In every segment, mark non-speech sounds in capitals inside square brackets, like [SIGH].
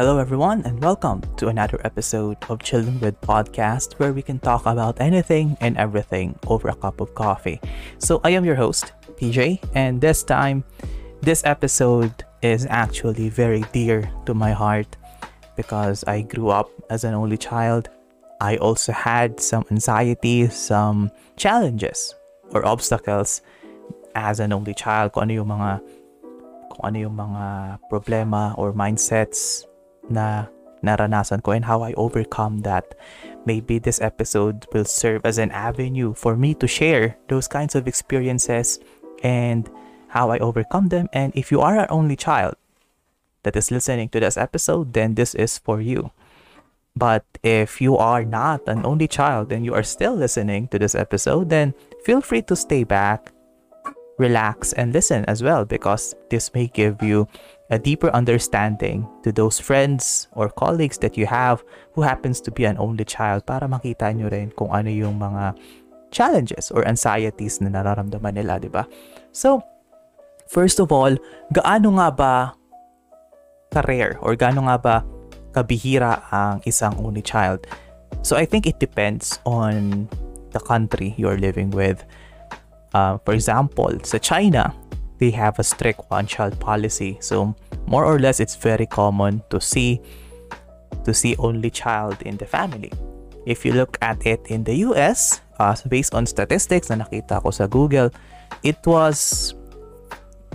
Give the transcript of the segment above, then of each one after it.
Hello, everyone, and welcome to another episode of Chilling with Podcast, where we can talk about anything and everything over a cup of coffee. So, I am your host, PJ, and this time, this episode is actually very dear to my heart because I grew up as an only child. I also had some anxiety, some challenges or obstacles as an only child. Kung ano yung mga kung ano yung mga problema or mindsets na naranasan ko and how I overcome that. Maybe this episode will serve as an avenue for me to share those kinds of experiences and how I overcome them. And if you are an only child that is listening to this episode, then this is for you. But if you are not an only child and you are still listening to this episode, then feel free to stay back, relax, and listen as well because this may give you a deeper understanding to those friends or colleagues that you have who happens to be an only child para makita nyo rin kung ano yung mga challenges or anxieties na nararamdaman nila, di ba? So, first of all, gaano nga ba ka-rare or gaano nga ba kabihira ang isang only child? So, I think it depends on the country you're living with. Uh, for example, sa China, they have a strict one-child policy. So, more or less, it's very common to see to see only child in the family. If you look at it in the US, uh, based on statistics na nakita ko sa Google, it was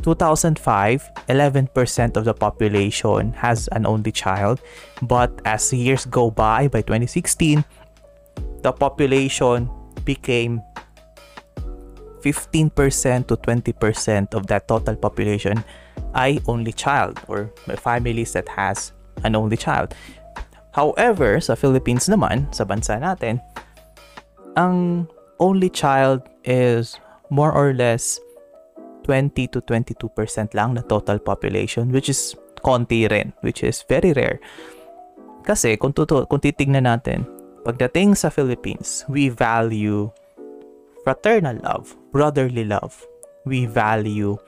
2005, 11% of the population has an only child. But as years go by, by 2016, the population became 15% to 20% of that total population ay only child or families that has an only child. However, sa Philippines naman, sa bansa natin, ang only child is more or less 20 to 22% lang na total population which is konti rin, which is very rare. Kasi kung, tuto, kung titignan natin, pagdating sa Philippines, we value fraternal love, brotherly love. We value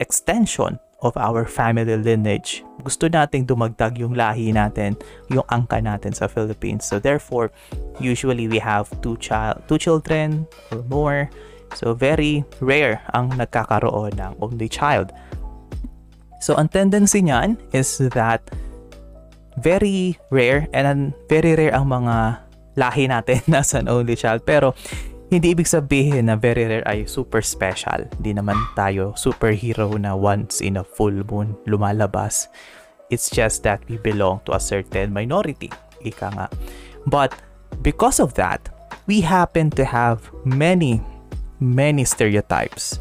extension of our family lineage. Gusto nating dumagdag yung lahi natin, yung angka natin sa Philippines. So therefore, usually we have two child, two children or more. So very rare ang nagkakaroon ng only child. So ang tendency niyan is that very rare and very rare ang mga lahi natin [LAUGHS] as an only child pero hindi ibig sabihin na very rare ay super special. Hindi naman tayo superhero na once in a full moon lumalabas. It's just that we belong to a certain minority. Ika nga. But because of that, we happen to have many, many stereotypes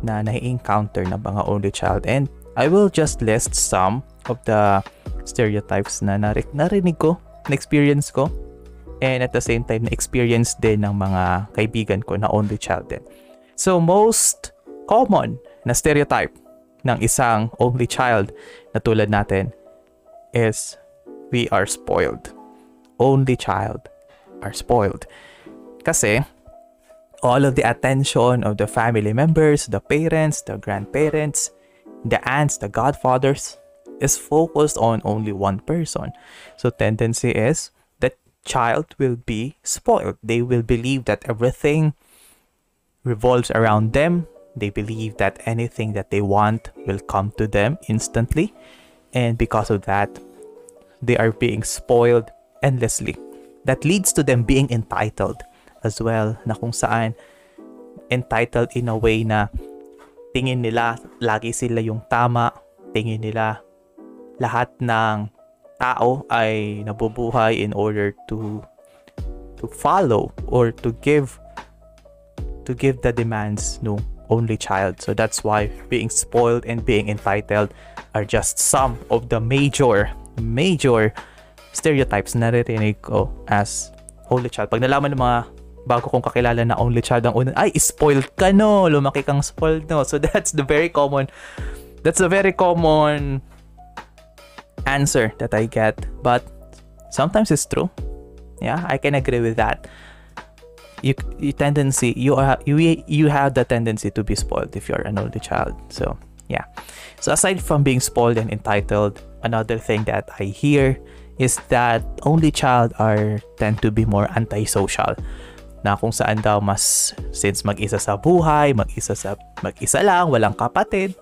na nai-encounter ng mga only child. And I will just list some of the stereotypes na narinig ko, na-experience ko and at the same time na-experience din ng mga kaibigan ko na only child din. So most common na stereotype ng isang only child na tulad natin is we are spoiled. Only child are spoiled. Kasi all of the attention of the family members, the parents, the grandparents, the aunts, the godfathers is focused on only one person. So tendency is child will be spoiled. They will believe that everything revolves around them. They believe that anything that they want will come to them instantly. And because of that, they are being spoiled endlessly. That leads to them being entitled as well, na kung saan entitled in a way na tingin nila lagi sila yung tama, tingin nila lahat ng tao ay nabubuhay in order to to follow or to give to give the demands no only child. So that's why being spoiled and being entitled are just some of the major major stereotypes na naririnig ko as only child. Pag nalaman ng mga bago kong kakilala na only child ang unang, ay, spoiled ka no, lumaki kang spoiled no. So [LAUGHS] that's the very common, that's a very common answer that I get, but sometimes it's true. Yeah, I can agree with that. You, you tendency you are you you have the tendency to be spoiled if you're an only child. So yeah. So aside from being spoiled and entitled, another thing that I hear is that only child are tend to be more antisocial na kung saan daw mas since mag-isa sa buhay, mag-isa sa mag-isa lang, walang kapatid,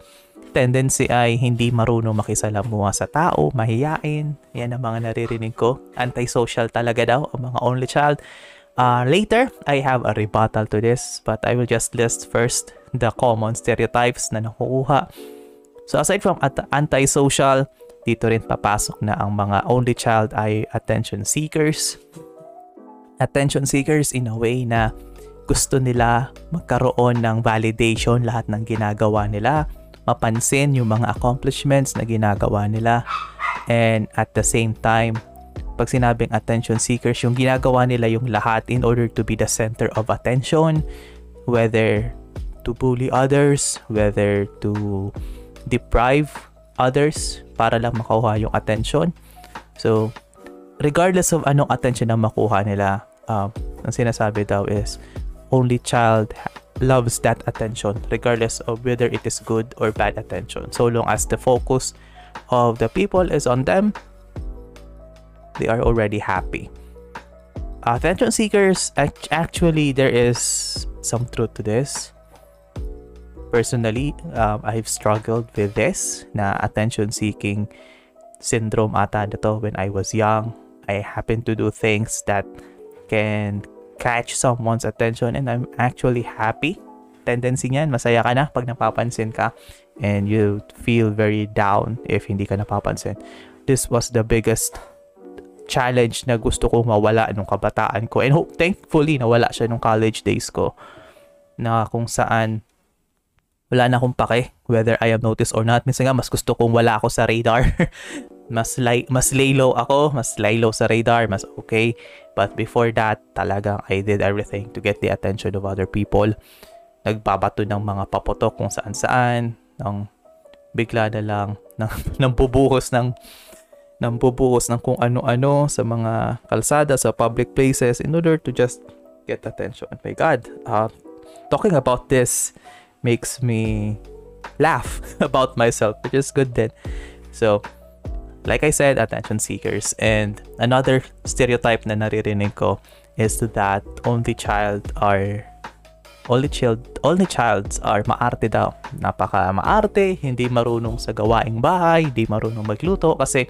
tendency ay hindi marunong makisalamuha sa tao, mahiyain. Yan ang mga naririnig ko. Antisocial talaga daw ang mga only child. Uh, later, I have a rebuttal to this, but I will just list first the common stereotypes na nakukuha. So aside from at- antisocial, dito rin papasok na ang mga only child ay attention seekers attention seekers in a way na gusto nila magkaroon ng validation lahat ng ginagawa nila, mapansin yung mga accomplishments na ginagawa nila, and at the same time, pag sinabing attention seekers, yung ginagawa nila yung lahat in order to be the center of attention, whether to bully others, whether to deprive others para lang makuha yung attention. So, regardless of anong attention na makuha nila, um, ang sinasabi daw is only child loves that attention regardless of whether it is good or bad attention. So long as the focus of the people is on them, they are already happy. Attention seekers, actually, there is some truth to this. Personally, um, I've struggled with this na attention seeking syndrome ata to when I was young. I happened to do things that can catch someone's attention and I'm actually happy. Tendency niyan, masaya ka na pag napapansin ka and you feel very down if hindi ka napapansin. This was the biggest challenge na gusto kong mawala nung kabataan ko and hope, thankfully nawala siya nung college days ko na kung saan wala na akong pake whether I am noticed or not. Minsan nga mas gusto kong wala ako sa radar. [LAUGHS] mas lay, mas lay low ako, mas lay low sa radar, mas okay. But before that, talagang I did everything to get the attention of other people. Nagbabato ng mga paputok kung saan-saan, ng bigla na lang [LAUGHS] nang, nang bubuhos ng nang bubuhos ng kung ano-ano sa mga kalsada, sa public places in order to just get attention. My God, uh, talking about this makes me laugh [LAUGHS] about myself, which is good then. So, like I said, attention seekers. And another stereotype na naririnig ko is that only child are only child only childs are maarte daw. Napaka maarte, hindi marunong sa gawaing bahay, hindi marunong magluto kasi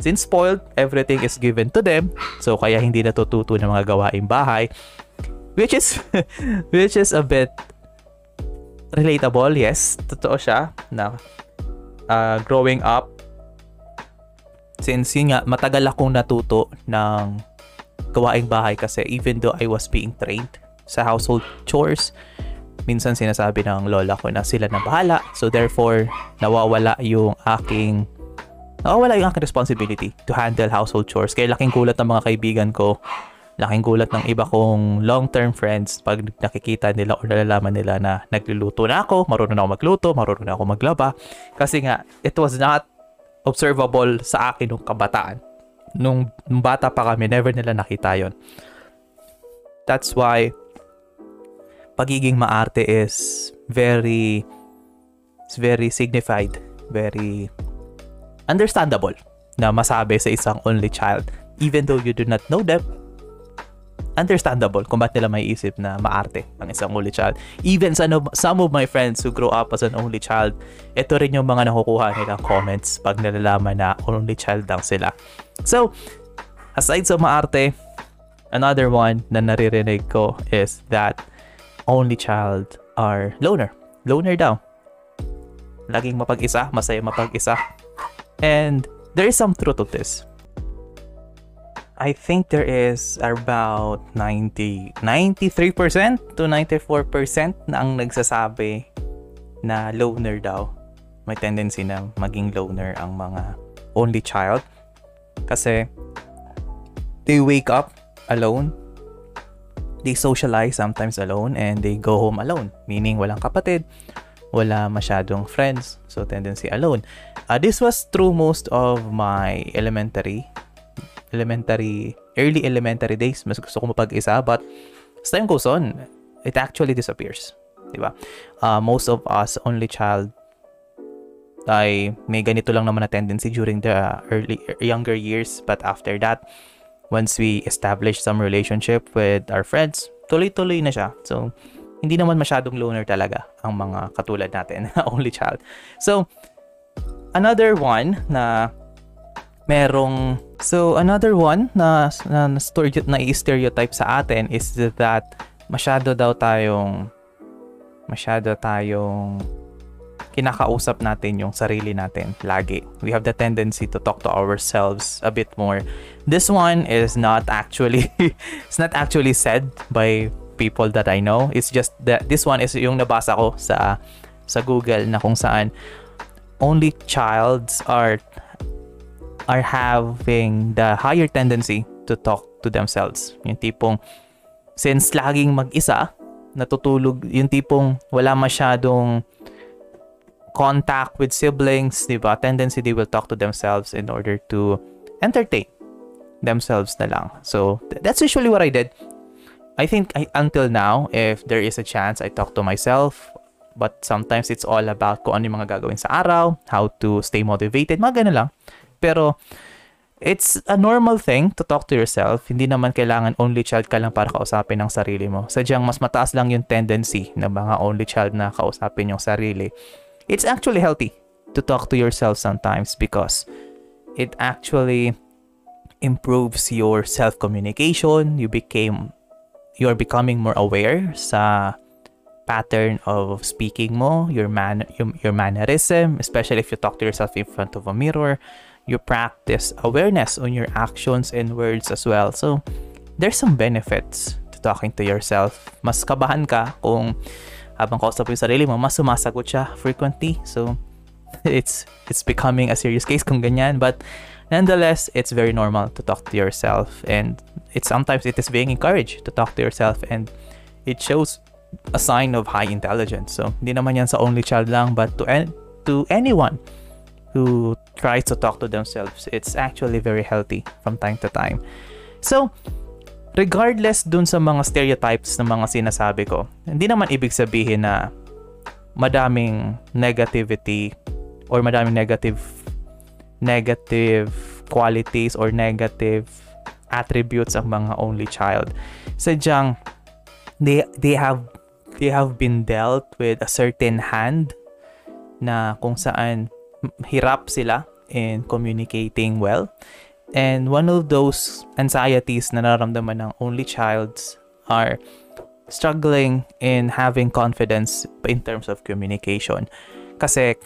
since spoiled, everything is given to them. So kaya hindi natututo ng mga gawaing bahay which is [LAUGHS] which is a bit relatable. Yes, totoo siya na uh, growing up Since yun nga, matagal akong natuto ng gawaing bahay kasi even though I was being trained sa household chores, minsan sinasabi ng lola ko na sila na bahala. So therefore, nawawala yung aking nawawala yung aking responsibility to handle household chores. Kaya laking gulat ng mga kaibigan ko, laking gulat ng iba kong long-term friends pag nakikita nila o nalalaman nila na nagluluto na ako, marunong na ako magluto, marunong na ako maglaba. Kasi nga, it was not observable sa akin nung kabataan. Nung, bata pa kami, never nila nakita yon. That's why pagiging maarte is very it's very signified, very understandable na masabi sa isang only child even though you do not know them understandable kung ba't nila may isip na maarte ang isang only child. Even some of, some of my friends who grow up as an only child, ito rin yung mga nakukuha nilang comments pag nalalaman na only child lang sila. So, aside sa maarte, another one na naririnig ko is that only child are loner. Loner daw. Laging mapag-isa, masaya mapag-isa. And there is some truth to this I think there is about 90, 93% to 94% na ang nagsasabi na loner daw. May tendency na maging loner ang mga only child. Kasi they wake up alone. They socialize sometimes alone and they go home alone. Meaning walang kapatid, wala masyadong friends. So tendency alone. Uh, this was true most of my elementary elementary, early elementary days, mas gusto ko mapag-isa. But as time goes on, it actually disappears. Diba? Uh, most of us only child ay may ganito lang naman na tendency during the early younger years but after that once we establish some relationship with our friends tuloy-tuloy na siya so hindi naman masyadong loner talaga ang mga katulad natin [LAUGHS] only child so another one na merong so another one na na, na, na stereotype sa atin is that masyado daw tayong masyado tayong kinakausap natin yung sarili natin lagi. We have the tendency to talk to ourselves a bit more. This one is not actually [LAUGHS] it's not actually said by people that I know. It's just that this one is yung nabasa ko sa sa Google na kung saan only childs are are having the higher tendency to talk to themselves. Yung tipong since laging mag-isa, natutulog, yung tipong wala masyadong contact with siblings, di ba? Tendency they will talk to themselves in order to entertain themselves na lang. So, that's usually what I did. I think I, until now, if there is a chance, I talk to myself. But sometimes it's all about kung ano yung mga gagawin sa araw, how to stay motivated, mga ganun lang. Pero, it's a normal thing to talk to yourself. Hindi naman kailangan only child ka lang para kausapin ang sarili mo. Sadyang mas mataas lang yung tendency ng mga only child na kausapin yung sarili it's actually healthy to talk to yourself sometimes because it actually improves your self communication you became you're becoming more aware sa pattern of speaking mo your man your, your mannerism especially if you talk to yourself in front of a mirror you practice awareness on your actions and words as well so there's some benefits to talking to yourself mas kabahan ka kung habang kausap yung sarili mo, mas sumasagot siya frequently. So, [LAUGHS] it's it's becoming a serious case kung ganyan. But, nonetheless, it's very normal to talk to yourself. And it's sometimes it is being encouraged to talk to yourself. And it shows a sign of high intelligence. So, hindi naman yan sa only child lang, but to, en- to anyone who tries to talk to themselves, it's actually very healthy from time to time. So, regardless dun sa mga stereotypes ng mga sinasabi ko, hindi naman ibig sabihin na madaming negativity or madaming negative negative qualities or negative attributes ang mga only child. Sadyang they they have they have been dealt with a certain hand na kung saan hirap sila in communicating well And one of those anxieties na nararamdaman ng only childs are struggling in having confidence in terms of communication. Kasi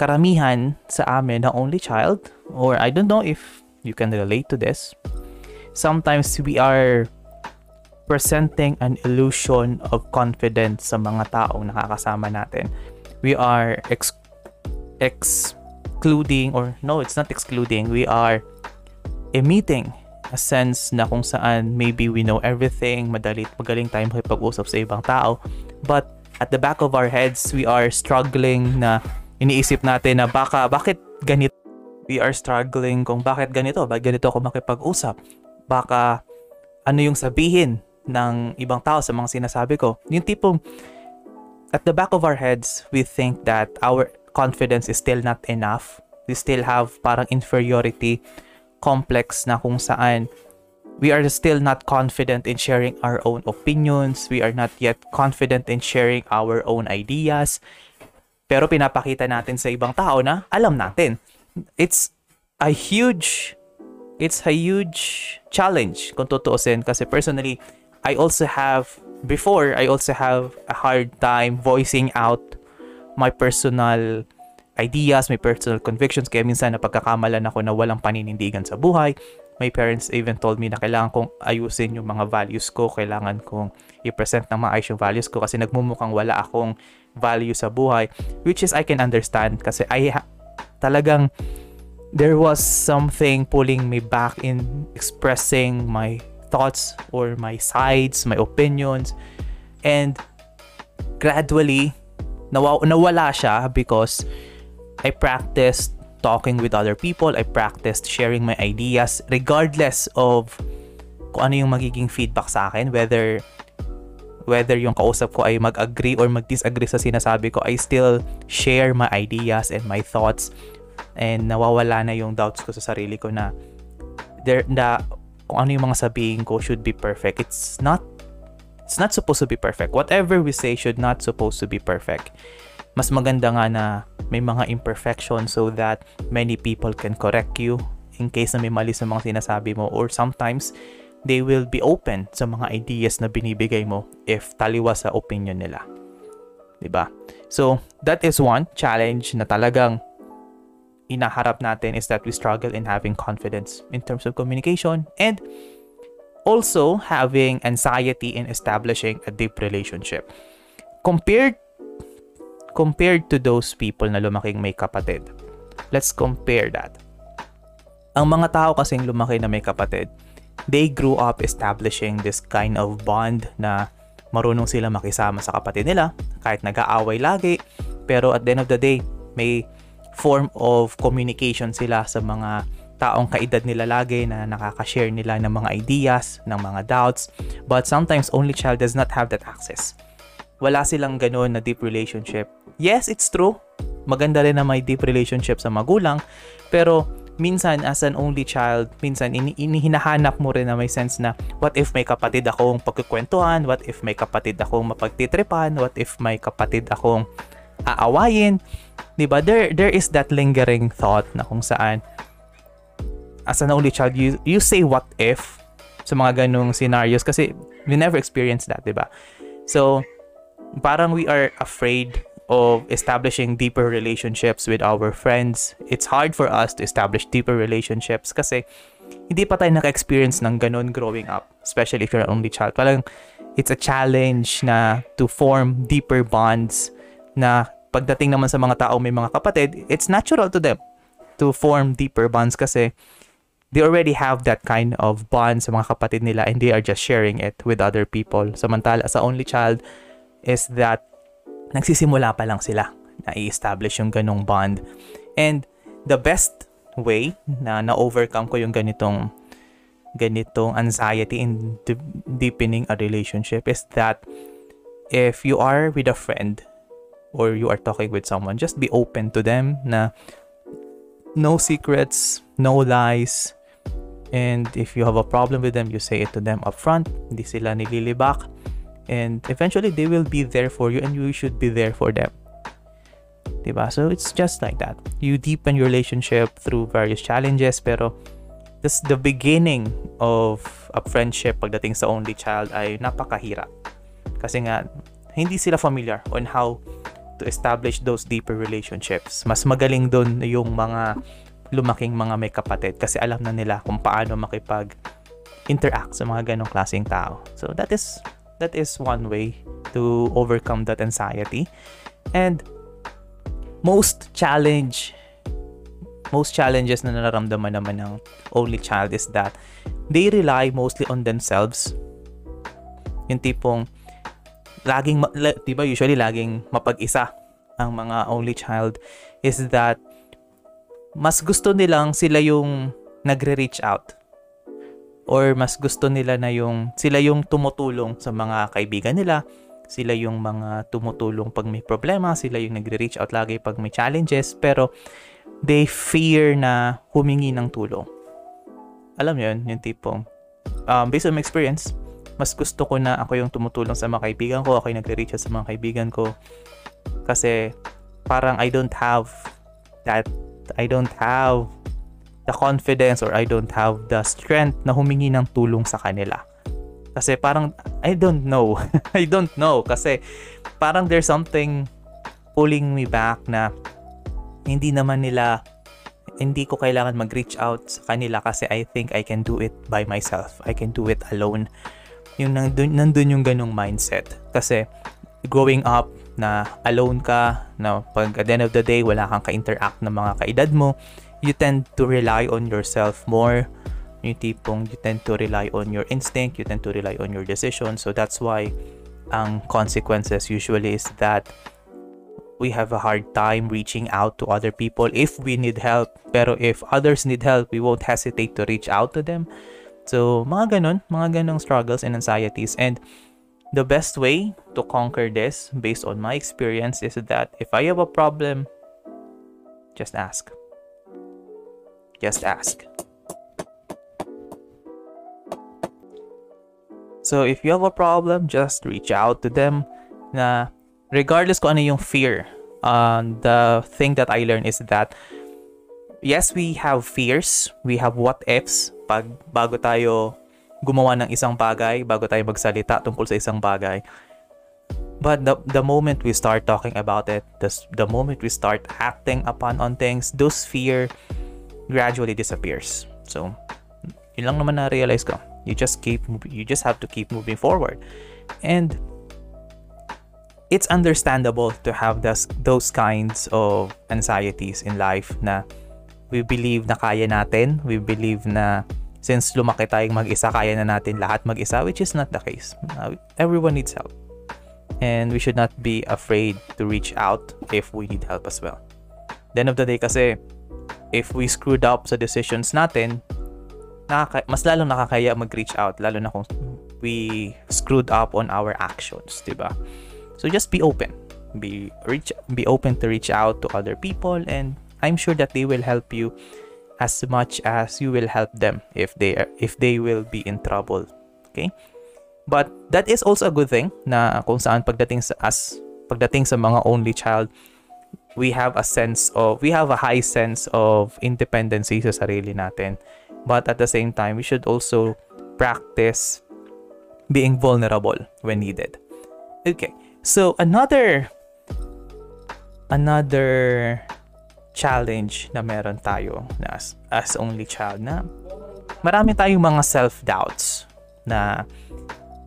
karamihan sa amin ng only child, or I don't know if you can relate to this, sometimes we are presenting an illusion of confidence sa mga taong nakakasama natin. We are ex- excluding, or no, it's not excluding, we are emitting a sense na kung saan maybe we know everything, madali, magaling tayong makipag-usap sa ibang tao. But at the back of our heads, we are struggling na iniisip natin na baka, bakit ganito? We are struggling kung bakit ganito, bakit ganito ako makipag-usap? Baka ano yung sabihin ng ibang tao sa mga sinasabi ko? Yung tipong at the back of our heads, we think that our confidence is still not enough. We still have parang inferiority complex na kung saan we are still not confident in sharing our own opinions. We are not yet confident in sharing our own ideas. Pero pinapakita natin sa ibang tao na alam natin. It's a huge it's a huge challenge kung tutuusin kasi personally I also have before I also have a hard time voicing out my personal ideas, may personal convictions, kaya minsan napagkakamalan ako na walang paninindigan sa buhay. My parents even told me na kailangan kong ayusin yung mga values ko, kailangan kong i-present ng maayos yung values ko kasi nagmumukhang wala akong value sa buhay, which is I can understand kasi I ha- talagang there was something pulling me back in expressing my thoughts or my sides, my opinions, and gradually nawa- nawala siya because I practiced talking with other people. I practiced sharing my ideas regardless of kung ano yung magiging feedback sa akin. Whether whether yung kausap ko ay mag-agree or mag-disagree sa sinasabi ko, I still share my ideas and my thoughts and nawawala na yung doubts ko sa sarili ko na there na kung ano yung mga sabihin ko should be perfect. It's not it's not supposed to be perfect. Whatever we say should not supposed to be perfect. Mas maganda nga na may mga imperfections so that many people can correct you in case na may mali sa mga sinasabi mo or sometimes they will be open sa mga ideas na binibigay mo if taliwa sa opinion nila. 'Di ba? So, that is one challenge na talagang inaharap natin is that we struggle in having confidence in terms of communication and also having anxiety in establishing a deep relationship. Compared compared to those people na lumaking may kapatid. Let's compare that. Ang mga tao kasing lumaki na may kapatid, they grew up establishing this kind of bond na marunong sila makisama sa kapatid nila kahit nag-aaway lagi pero at the end of the day may form of communication sila sa mga taong kaedad nila lagi na nakaka-share nila ng mga ideas, ng mga doubts. But sometimes only child does not have that access. Wala silang ganun na deep relationship. Yes it's true. Maganda rin na may deep relationship sa magulang pero minsan as an only child, minsan ini inihinahanap mo rin na may sense na what if may kapatid akong pagkukwentuhan, what if may kapatid akong mapagtitripan, what if may kapatid akong aawayin. 'Di ba? There there is that lingering thought na kung saan as an only child you you say what if sa mga ganung scenarios kasi we never experienced that, 'di ba? So parang we are afraid of establishing deeper relationships with our friends. It's hard for us to establish deeper relationships kasi hindi pa tayo naka-experience ng ganun growing up, especially if you're an only child. Parang it's a challenge na to form deeper bonds na pagdating naman sa mga tao may mga kapatid, it's natural to them to form deeper bonds kasi they already have that kind of bond sa mga kapatid nila and they are just sharing it with other people. Samantala sa only child is that nagsisimula pa lang sila na i-establish yung ganong bond. And the best way na na-overcome ko yung ganitong ganitong anxiety in deepening a relationship is that if you are with a friend or you are talking with someone, just be open to them na no secrets, no lies, and if you have a problem with them, you say it to them upfront. Hindi sila nililibak. And eventually they will be there for you and you should be there for them. Diba? So it's just like that. You deepen your relationship through various challenges pero this the beginning of a friendship pagdating sa only child ay napakahirap. Kasi nga hindi sila familiar on how to establish those deeper relationships. Mas magaling doon yung mga lumaking mga may kapatid kasi alam na nila kung paano makipag interact sa mga ganong klaseng tao. So that is that is one way to overcome that anxiety and most challenge most challenges na nararamdaman naman ng only child is that they rely mostly on themselves yung tipong laging di ba usually laging mapag-isa ang mga only child is that mas gusto nilang sila yung nagre-reach out or mas gusto nila na yung sila yung tumutulong sa mga kaibigan nila, sila yung mga tumutulong pag may problema, sila yung nagre-reach out lagi pag may challenges, pero they fear na humingi ng tulong. Alam yun, yung tipong, um, based on my experience, mas gusto ko na ako yung tumutulong sa mga kaibigan ko, ako yung nagre-reach out sa mga kaibigan ko. Kasi parang I don't have that, I don't have the confidence or I don't have the strength na humingi ng tulong sa kanila. Kasi parang, I don't know. [LAUGHS] I don't know. Kasi parang there's something pulling me back na hindi naman nila, hindi ko kailangan mag-reach out sa kanila kasi I think I can do it by myself. I can do it alone. Yung nandun, nandun yung ganong mindset. Kasi growing up na alone ka, na pag at the end of the day, wala kang ka-interact ng mga kaedad mo, you tend to rely on yourself more. Yung tipong you tend to rely on your instinct, you tend to rely on your decision. So that's why ang consequences usually is that we have a hard time reaching out to other people if we need help. Pero if others need help, we won't hesitate to reach out to them. So, mga ganon, mga ganong struggles and anxieties. And the best way to conquer this, based on my experience, is that if I have a problem, just ask. Just ask. So if you have a problem, just reach out to them na regardless kung ano yung fear. Uh, the thing that I learned is that yes, we have fears, we have what ifs pag bago tayo gumawa ng isang bagay, bago tayo magsalita tungkol sa isang bagay. But the, the moment we start talking about it, the, the moment we start acting upon on things, those fear gradually disappears. So, yun lang naman na-realize ko. You just keep you just have to keep moving forward. And it's understandable to have this, those kinds of anxieties in life na we believe na kaya natin, we believe na since lumaki tayong mag-isa, kaya na natin lahat mag-isa, which is not the case. Uh, everyone needs help. And we should not be afraid to reach out if we need help as well. The end of the day kasi, if we screwed up sa decisions natin, nakaka- mas lalong nakakaya mag-reach out, lalo na kung we screwed up on our actions, di ba? So just be open. Be reach be open to reach out to other people and I'm sure that they will help you as much as you will help them if they are, if they will be in trouble. Okay? But that is also a good thing na kung saan pagdating sa as pagdating sa mga only child we have a sense of we have a high sense of independency sa sarili natin. But at the same time, we should also practice being vulnerable when needed. Okay. So another another challenge na meron tayo na as, as only child na marami tayong mga self-doubts na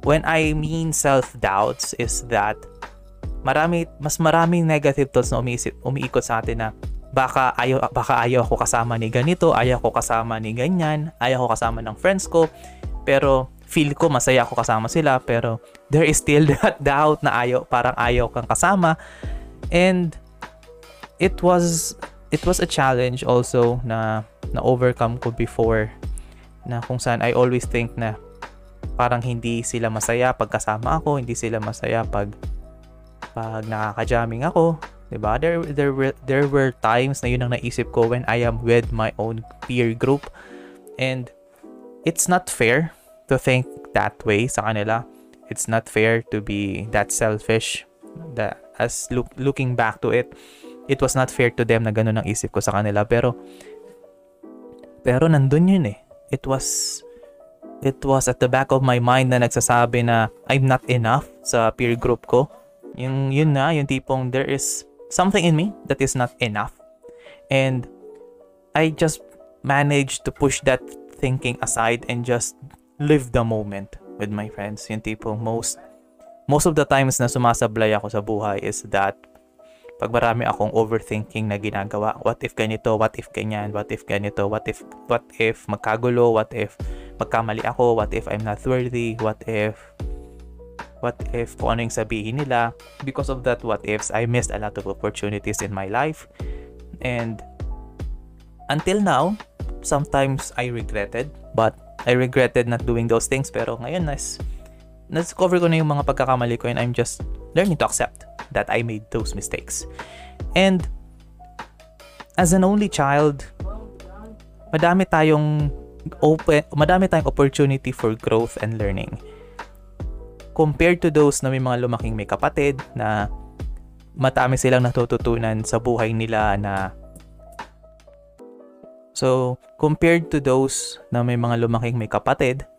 when I mean self-doubts is that marami mas maraming negative thoughts na umiisip, umiikot sa atin na baka ayaw baka ayaw ako kasama ni ganito, ayaw ko kasama ni ganyan, ayaw ko kasama ng friends ko, pero feel ko masaya ako kasama sila, pero there is still [LAUGHS] that doubt na ayaw, parang ayaw kang kasama. And it was it was a challenge also na na overcome ko before na kung saan I always think na parang hindi sila masaya pag kasama ako, hindi sila masaya pag pag nakaka-jamming ako, 'di ba? There there were there were times na 'yun ang naisip ko when I am with my own peer group and it's not fair to think that way sa kanila. It's not fair to be that selfish. That as look, looking back to it, it was not fair to them na ganun ang isip ko sa kanila. Pero pero nandun yun eh. It was it was at the back of my mind na nagsasabi na I'm not enough sa peer group ko. Yung yun na yung tipong there is something in me that is not enough. And I just managed to push that thinking aside and just live the moment with my friends. Yung tipong most most of the times na sumasablay ako sa buhay is that pag marami akong overthinking na ginagawa, what if ganito, what if ganyan, what if ganito, what if, what if magkagulo, what if magkamali ako, what if I'm not worthy, what if, what if kung ano yung sabihin nila. Because of that what ifs, I missed a lot of opportunities in my life. And until now, sometimes I regretted, but I regretted not doing those things. Pero ngayon, nas, na-discover ko na yung mga pagkakamali ko and I'm just learning to accept that I made those mistakes. And as an only child, madami tayong open, madami tayong opportunity for growth and learning. Compared to those na may mga lumaking may kapatid na matami silang natututunan sa buhay nila na So, compared to those na may mga lumaking may kapatid,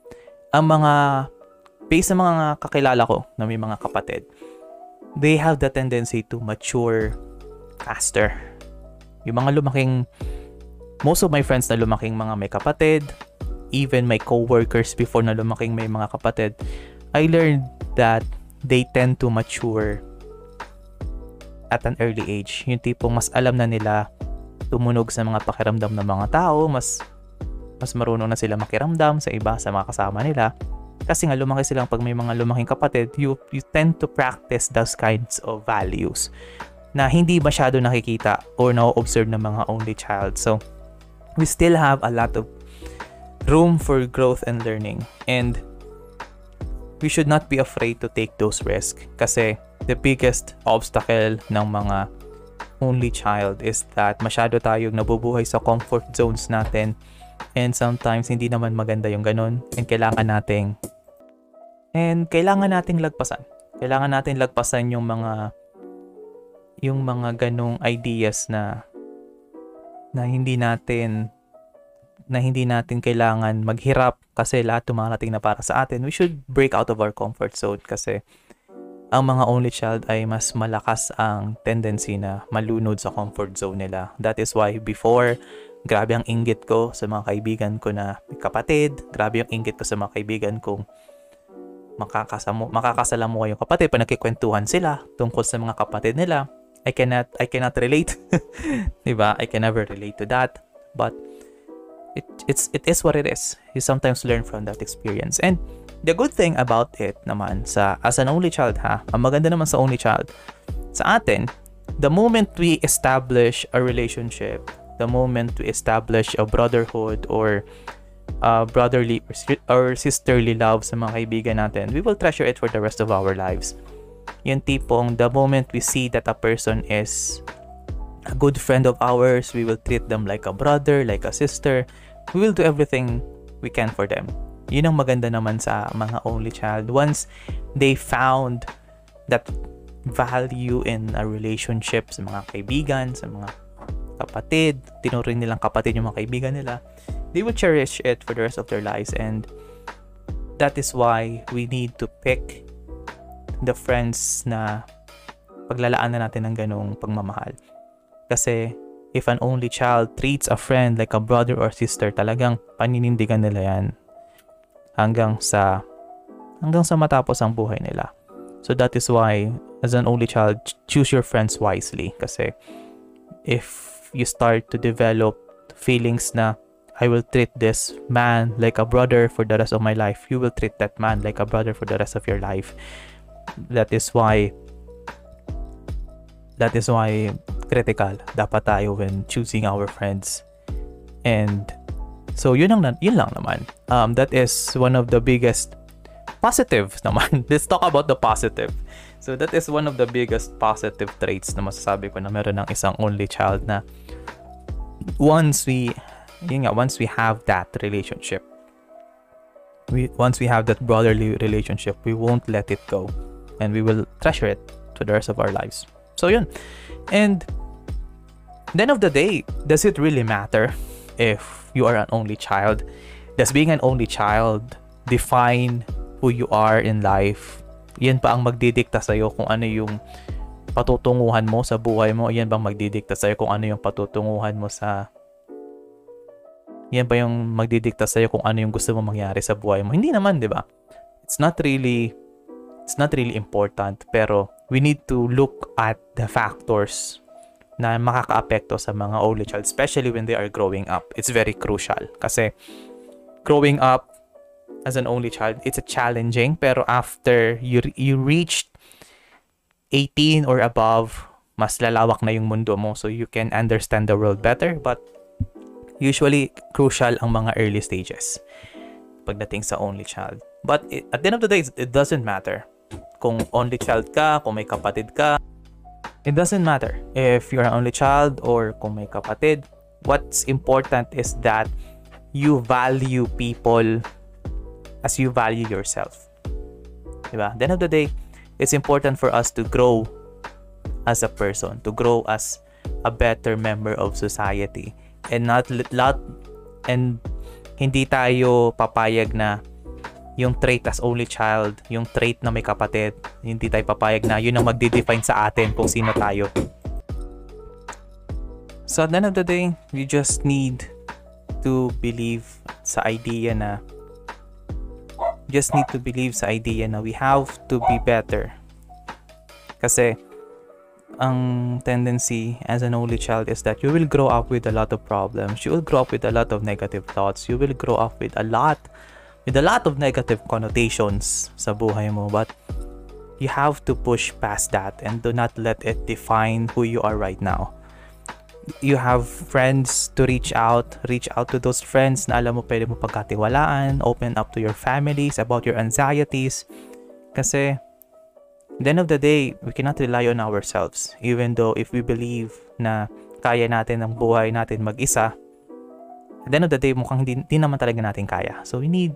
ang mga based sa mga kakilala ko na may mga kapatid, they have the tendency to mature faster. Yung mga lumaking, most of my friends na lumaking mga may kapatid, even my co-workers before na lumaking may mga kapatid, I learned that they tend to mature at an early age. Yung tipong mas alam na nila tumunog sa mga pakiramdam ng mga tao, mas mas marunong na sila makiramdam sa iba, sa mga kasama nila. Kasi nga lumaki silang pag may mga lumaking kapatid, you, you tend to practice those kinds of values na hindi masyado nakikita or na-observe ng mga only child. So, we still have a lot of room for growth and learning. And we should not be afraid to take those risks kasi the biggest obstacle ng mga only child is that masyado tayong nabubuhay sa comfort zones natin and sometimes hindi naman maganda yung ganun and kailangan nating and kailangan nating lagpasan kailangan natin lagpasan yung mga yung mga ganong ideas na na hindi natin na hindi natin kailangan maghirap kasi lahat tumarating na para sa atin. We should break out of our comfort zone kasi ang mga only child ay mas malakas ang tendency na malunod sa comfort zone nila. That is why before, grabe ang inggit ko sa mga kaibigan ko na kapatid, grabe ang inggit ko sa mga kaibigan kong makakasamo, makakasalamuha yung kapatid pa nagkikwentuhan sila tungkol sa mga kapatid nila. I cannot I cannot relate. [LAUGHS] 'Di ba? I can never relate to that. But it it's it is what it is. You sometimes learn from that experience. And the good thing about it naman sa as an only child ha, ang maganda naman sa only child sa atin, the moment we establish a relationship, the moment we establish a brotherhood or uh, brotherly or sisterly love sa mga kaibigan natin, we will treasure it for the rest of our lives. Yung tipong the moment we see that a person is a good friend of ours, we will treat them like a brother, like a sister. We will do everything we can for them. Yun ang maganda naman sa mga only child. Once they found that value in a relationship sa mga kaibigan, sa mga kapatid, tinuring nilang kapatid yung mga kaibigan nila, they will cherish it for the rest of their lives and that is why we need to pick the friends na paglalaan na natin ng ganong pagmamahal. Kasi if an only child treats a friend like a brother or sister, talagang paninindigan nila yan hanggang sa hanggang sa matapos ang buhay nila. So that is why as an only child, choose your friends wisely kasi if you start to develop feelings na I will treat this man like a brother for the rest of my life. You will treat that man like a brother for the rest of your life. That is why that is why critical dapat tayo when choosing our friends. And so yun lang yun lang naman. Um that is one of the biggest positives [LAUGHS] naman. Let's talk about the positive. So that is one of the biggest positive traits na masasabi ko na meron ng isang only child na once we yun nga, once we have that relationship, we once we have that brotherly relationship, we won't let it go and we will treasure it to the rest of our lives. So yun. And the end of the day, does it really matter if you are an only child? Does being an only child define who you are in life? Yan pa ang magdidikta sa'yo kung ano yung patutunguhan mo sa buhay mo. Yan bang magdidikta sa'yo kung ano yung patutunguhan mo sa yan ba yung magdidikta sa'yo kung ano yung gusto mo mangyari sa buhay mo? Hindi naman, di ba? It's not really, it's not really important. Pero, we need to look at the factors na makakaapekto sa mga only child, especially when they are growing up. It's very crucial. Kasi, growing up as an only child, it's a challenging. Pero after you, you reached 18 or above, mas lalawak na yung mundo mo so you can understand the world better. But usually crucial ang mga early stages pagdating sa only child. But it, at the end of the day, it doesn't matter kung only child ka, kung may kapatid ka. It doesn't matter if you're an only child or kung may kapatid. What's important is that you value people as you value yourself. Diba? At the end of the day, it's important for us to grow as a person, to grow as a better member of society and not lot and hindi tayo papayag na yung trait as only child, yung trait na may kapatid, hindi tayo papayag na yun ang magde-define sa atin kung sino tayo. So at the end of the day, you just need to believe sa idea na just need to believe sa idea na we have to be better. Kasi ang tendency as an only child is that you will grow up with a lot of problems. You will grow up with a lot of negative thoughts. You will grow up with a lot with a lot of negative connotations sa buhay mo. But you have to push past that and do not let it define who you are right now. you have friends to reach out, reach out to those friends na alam mo pwede mo pagkatiwalaan, open up to your families about your anxieties. Kasi, the end of the day, we cannot rely on ourselves. Even though if we believe na kaya natin ang buhay natin mag-isa, at the end of the day, mukhang hindi, hindi naman talaga natin kaya. So, we need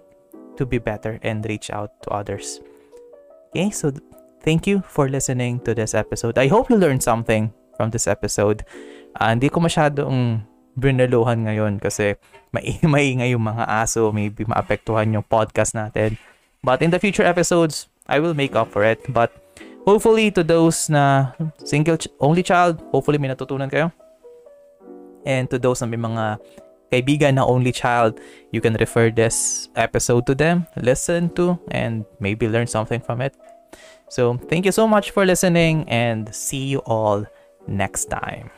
to be better and reach out to others. Okay, so thank you for listening to this episode. I hope you learned something from this episode. Uh, hindi ko masyadong binaluhan ngayon kasi mai [LAUGHS] maingay yung mga aso, maybe maapektuhan yung podcast natin. But in the future episodes, I will make up for it. But hopefully to those na single ch- only child, hopefully may natutunan kayo. And to those na may mga kaibigan na only child, you can refer this episode to them, listen to, and maybe learn something from it. So, thank you so much for listening and see you all next time.